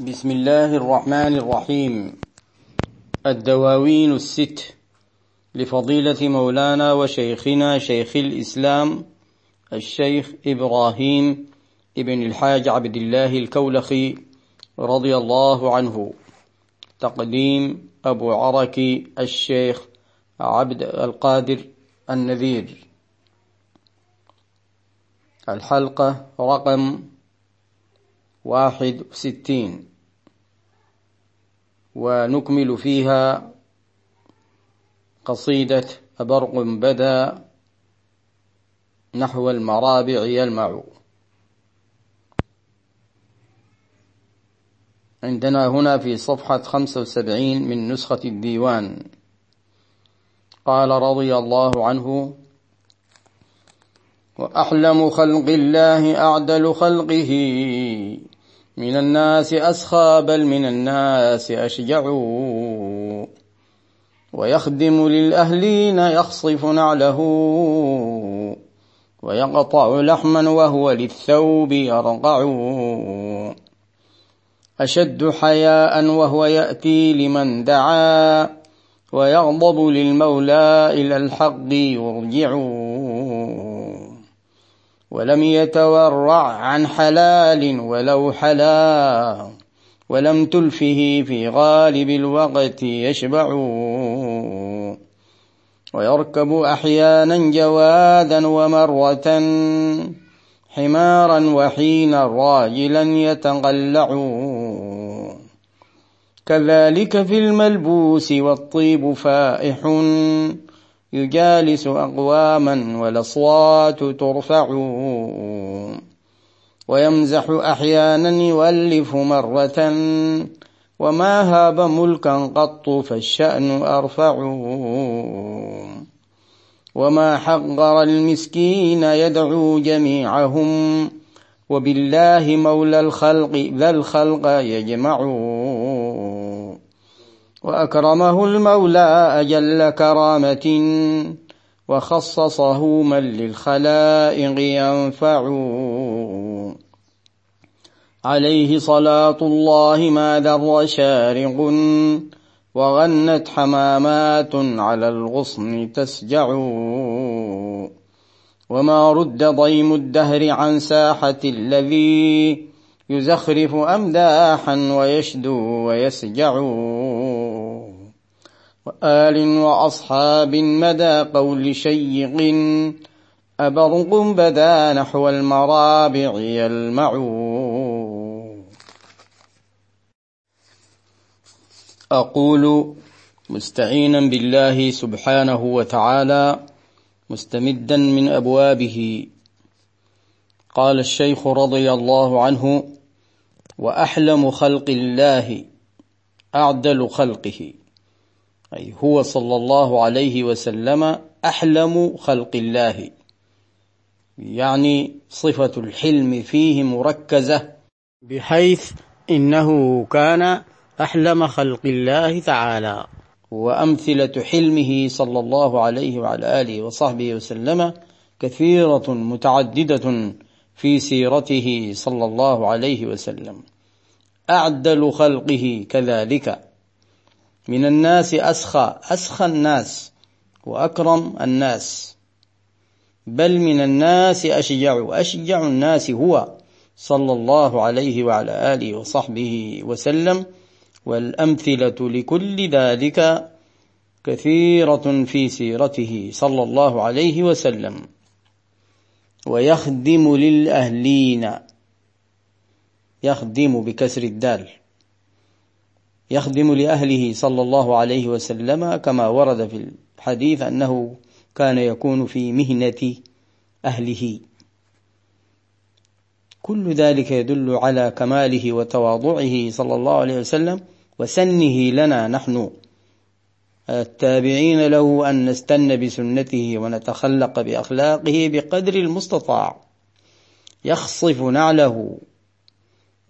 بسم الله الرحمن الرحيم. الدواوين الست. لفضيلة مولانا وشيخنا شيخ الإسلام الشيخ إبراهيم ابن الحاج عبد الله الكولخي رضي الله عنه. تقديم أبو عركي الشيخ عبد القادر النذير. الحلقة رقم واحد وستين. ونكمل فيها قصيدة برق بدا نحو المرابع يلمع. عندنا هنا في صفحة خمسة وسبعين من نسخة الديوان. قال رضي الله عنه وأحلم خلق الله أعدل خلقه. من الناس أسخى بل من الناس أشجع. ويخدم للأهلين يخصف نعله. ويقطع لحما وهو للثوب يرقع. أشد حياء وهو يأتي لمن دعا. ويغضب للمولى إلى الحق يرجع. ولم يتورع عن حلال ولو حلا ولم تلفه في غالب الوقت يشبع. ويركب أحيانا جوادا ومرة حمارا وحينا راجلا يتقلع. كذلك في الملبوس والطيب فائح. يجالس أقواما والأصوات ترفع. ويمزح أحيانا يؤلف مرة. وما هاب ملكا قط فالشأن أرفع. وما حقر المسكين يدعو جميعهم. وبالله مولى الخلق ذا الخلق يجمع. وأكرمه المولى أجل كرامة وخصصه من للخلائق ينفع. عليه صلاة الله ما ذر شارق وغنت حمامات على الغصن تسجع. وما رد ضيم الدهر عن ساحة الذي يزخرف أمداحا ويشدو ويسجع. وآل وأصحاب مدى قول شيق أبرق بدا نحو المرابع يلمع أقول مستعينا بالله سبحانه وتعالى مستمدا من أبوابه. قال الشيخ رضي الله عنه وأحلم خلق الله أعدل خلقه. أي هو صلى الله عليه وسلم أحلم خلق الله. يعني صفة الحلم فيه مركزة بحيث إنه كان أحلم خلق الله تعالى. وأمثلة حلمه صلى الله عليه وعلى آله وصحبه وسلم كثيرة متعددة في سيرته صلى الله عليه وسلم. أعدل خلقه كذلك. من الناس أسخى أسخى الناس وأكرم الناس. بل من الناس أشجع أشجع الناس هو صلى الله عليه وعلى آله وصحبه وسلم. والأمثلة لكل ذلك كثيرة في سيرته صلى الله عليه وسلم. ويخدم للأهلين يخدم بكسر الدال. يخدم لأهله صلى الله عليه وسلم كما ورد في الحديث أنه كان يكون في مهنة أهله. كل ذلك يدل على كماله وتواضعه صلى الله عليه وسلم وسنه لنا نحن. التابعين له أن نستن بسنته ونتخلق بأخلاقه بقدر المستطاع. يخصف نعله.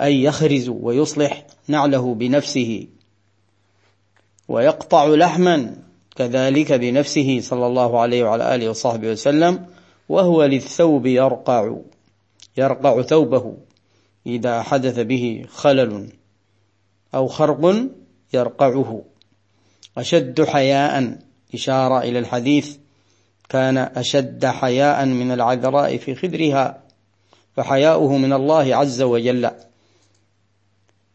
أي يخرز ويصلح نعله بنفسه ويقطع لحما كذلك بنفسه صلى الله عليه وعلى آله وصحبه وسلم وهو للثوب يرقع يرقع ثوبه إذا حدث به خلل أو خرق يرقعه. أشد حياء إشارة إلى الحديث كان أشد حياء من العذراء في خدرها فحياؤه من الله عز وجل.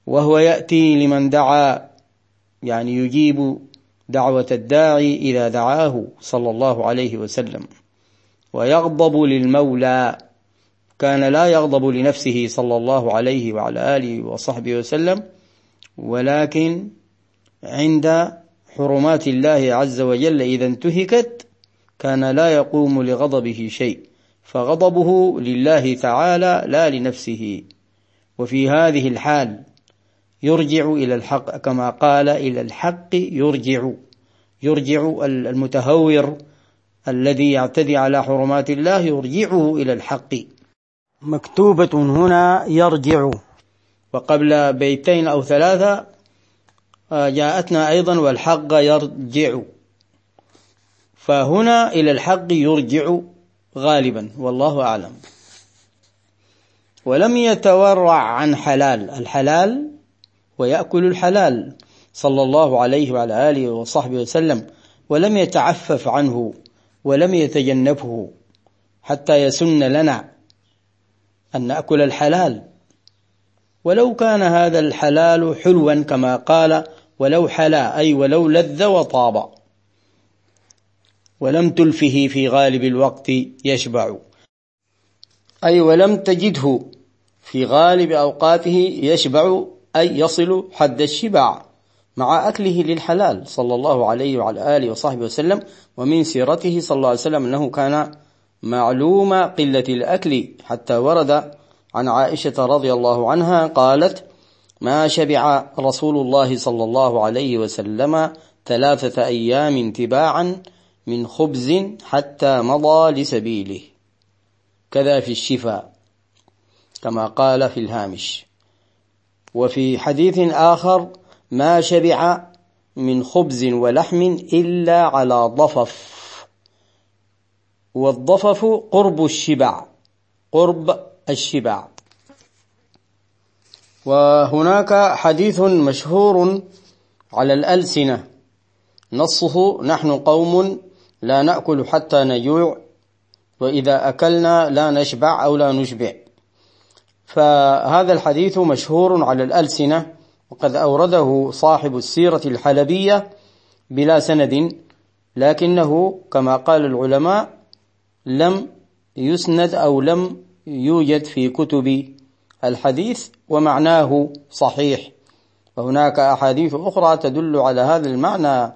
وهو يأتي لمن دعا يعني يجيب دعوة الداعي إذا دعاه صلى الله عليه وسلم. ويغضب للمولى كان لا يغضب لنفسه صلى الله عليه وعلى آله وصحبه وسلم ولكن عند حرمات الله عز وجل إذا انتهكت كان لا يقوم لغضبه شيء. فغضبه لله تعالى لا لنفسه. وفي هذه الحال يرجع إلى الحق كما قال إلى الحق يرجع. يرجع المتهور الذي يعتدي على حرمات الله يرجعه إلى الحق. مكتوبة هنا يرجع. وقبل بيتين أو ثلاثة آه، جاءتنا أيضا والحق يرجع. فهنا إلى الحق يرجع غالبا والله أعلم. ولم يتورع عن حلال. الحلال ويأكل الحلال صلى الله عليه وعلى آله وصحبه وسلم ولم يتعفف عنه ولم يتجنبه حتى يسن لنا أن نأكل الحلال. ولو كان هذا الحلال حلوا كما قال ولو حلا أي ولو لذ وطاب. ولم تلفه في غالب الوقت يشبع. أي ولم تجده في غالب أوقاته يشبع. أي يصل حد الشبع مع أكله للحلال صلى الله عليه وعلى آله وصحبه وسلم ومن سيرته صلى الله عليه وسلم أنه كان معلوم قلة الأكل. حتى ورد عن عائشة رضي الله عنها قالت ما شبع رسول الله صلى الله عليه وسلم ثلاثة أيام تباعا من خبز حتى مضى لسبيله. كذا في الشفاء كما قال في الهامش. وفي حديث آخر ما شبع من خبز ولحم إلا على ضفف. والضفف قرب الشبع قرب الشبع. وهناك حديث مشهور على الألسنة. نصه نحن قوم لا نأكل حتى نجوع وإذا أكلنا لا نشبع أو لا نشبع. فهذا الحديث مشهور على الألسنة وقد أورده صاحب السيرة الحلبية بلا سند لكنه كما قال العلماء لم يسند أو لم يوجد في كتب الحديث ومعناه صحيح. وهناك أحاديث أخرى تدل على هذا المعنى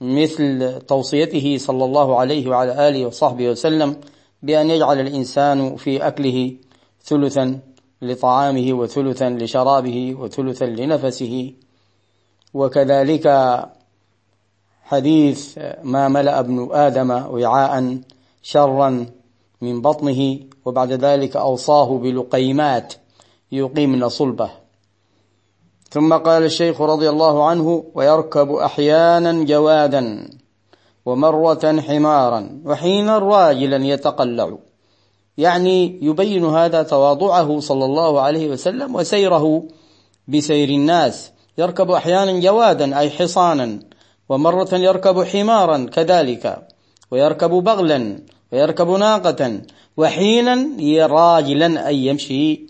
مثل توصيته صلى الله عليه وعلى آله وصحبه وسلم بأن يجعل الإنسان في أكله ثلثا. لطعامه وثلثا لشرابه وثلثا لنفسه. وكذلك حديث ما ملأ ابن آدم وعاء شرا من بطنه وبعد ذلك أوصاه بلقيمات يقيمن صلبه. ثم قال الشيخ رضي الله عنه ويركب أحيانا جوادا ومرة حمارا وحينا راجلا يتقلع. يعني يبين هذا تواضعه صلى الله عليه وسلم وسيره بسير الناس. يركب أحيانا جوادا أي حصانا ومرة يركب حمارا كذلك ويركب بغلا ويركب ناقة وحينا راجلا أي يمشي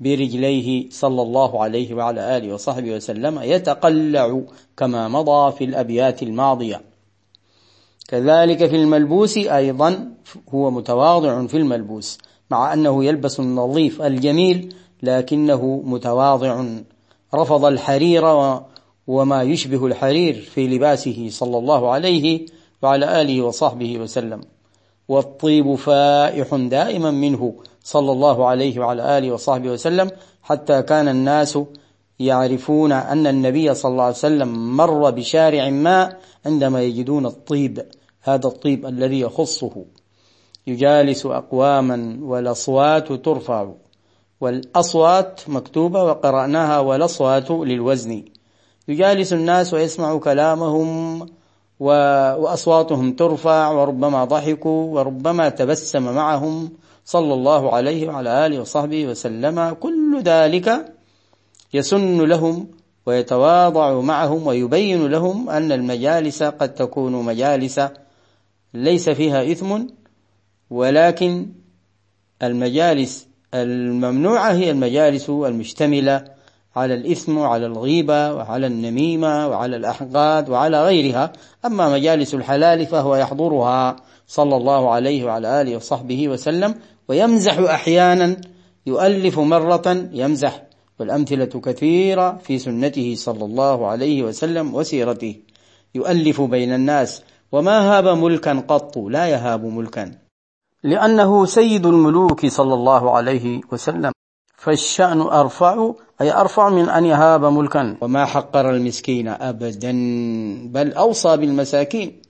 برجليه صلى الله عليه وعلى آله وصحبه وسلم يتقلع كما مضى في الأبيات الماضية. كذلك في الملبوس أيضا هو متواضع في الملبوس مع أنه يلبس النظيف الجميل لكنه متواضع. رفض الحرير وما يشبه الحرير في لباسه صلى الله عليه وعلى آله وصحبه وسلم. والطيب فائح دائما منه صلى الله عليه وعلى آله وصحبه وسلم حتى كان الناس يعرفون أن النبي صلى الله عليه وسلم مر بشارع ما عندما يجدون الطيب هذا الطيب الذي يخصه. يجالس أقواما والأصوات ترفع والأصوات مكتوبة وقرأناها والأصوات للوزن. يجالس الناس ويسمع كلامهم وأصواتهم ترفع وربما ضحكوا وربما تبسم معهم. صلى الله عليه وعلى آله وصحبه وسلم. كل ذلك يسن لهم ويتواضع معهم ويبين لهم أن المجالس قد تكون مجالس ليس فيها إثم ولكن المجالس الممنوعة هي المجالس المشتملة على الإثم وعلى الغيبة وعلى النميمة وعلى الأحقاد وعلى غيرها. أما مجالس الحلال فهو يحضرها صلى الله عليه وعلى آله وصحبه وسلم ويمزح أحيانا يؤلف مرة يمزح والأمثلة كثيرة في سنته صلى الله عليه وسلم وسيرته. يؤلف بين الناس وما هاب ملكا قط لا يهاب ملكا. لأنه سيد الملوك صلى الله عليه وسلم. فالشأن أرفع أي أرفع من أن يهاب ملكا. وما حقر المسكين أبدا بل أوصى بالمساكين.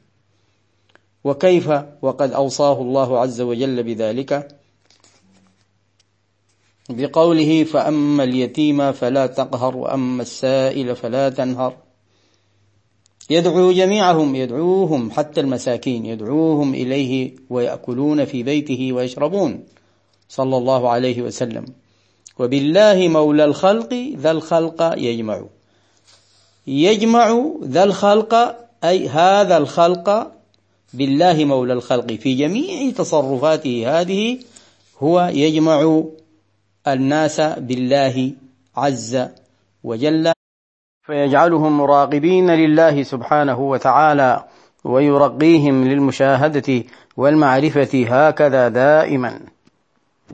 وكيف؟ وقد أوصاه الله عز وجل بذلك. بقوله فأما اليتيم فلا تقهر وأما السائل فلا تنهر. يدعو جميعهم يدعوهم حتى المساكين يدعوهم إليه ويأكلون في بيته ويشربون. صلى الله عليه وسلم. وبالله مولى الخلق ذا الخلق يجمع. يجمع ذا الخلق أي هذا الخلق بالله مولى الخلق في جميع تصرفاته هذه هو يجمع الناس بالله عز وجل فيجعلهم مراقبين لله سبحانه وتعالى ويرقيهم للمشاهدة والمعرفة هكذا دائما.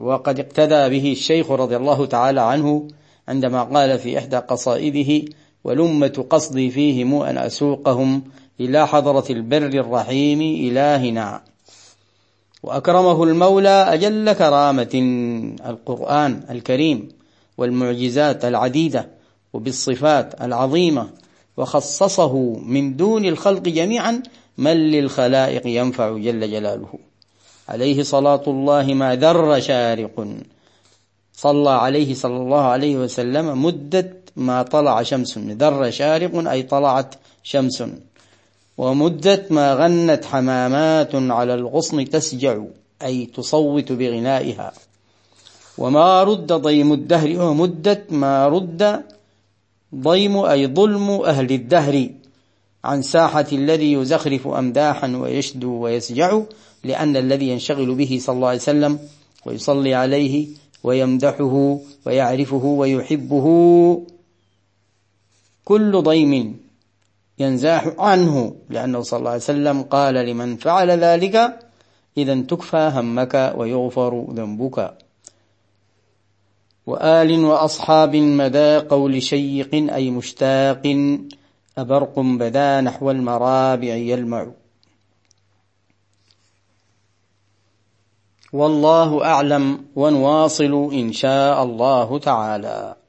وقد اقتدى به الشيخ رضي الله تعالى عنه عندما قال في إحدى قصائده ولمة قصدي فيهم أن أسوقهم إلى حضرة البر الرحيم إلهنا وأكرمه المولى أجل كرامة القرآن الكريم والمعجزات العديدة. وبالصفات العظيمة وخصصه من دون الخلق جميعا من للخلائق ينفع جل جلاله. عليه صلاة الله ما ذر شارق. صلى عليه صلى الله عليه وسلم مده ما طلع شمس. ذر شارق أي طلعت شمس. ومدة ما غنت حمامات على الغصن تسجع أي تصوت بغنائها. وما رد ضيم الدهر. ومدة ما رد ضيم أي ظلم أهل الدهر عن ساحة الذي يزخرف أمداحا ويشدو ويسجع لأن الذي ينشغل به صلى الله عليه وسلم ويصلي عليه ويمدحه ويعرفه ويحبه كل ضيم ينزاح عنه لأنه صلى الله عليه وسلم قال لمن فعل ذلك إذا تكفى همك ويغفر ذنبك. وآل وأصحاب مدى قول شيق أي مشتاق أبرق بدا نحو المرابع يلمع. والله أعلم ونواصل إن شاء الله تعالى.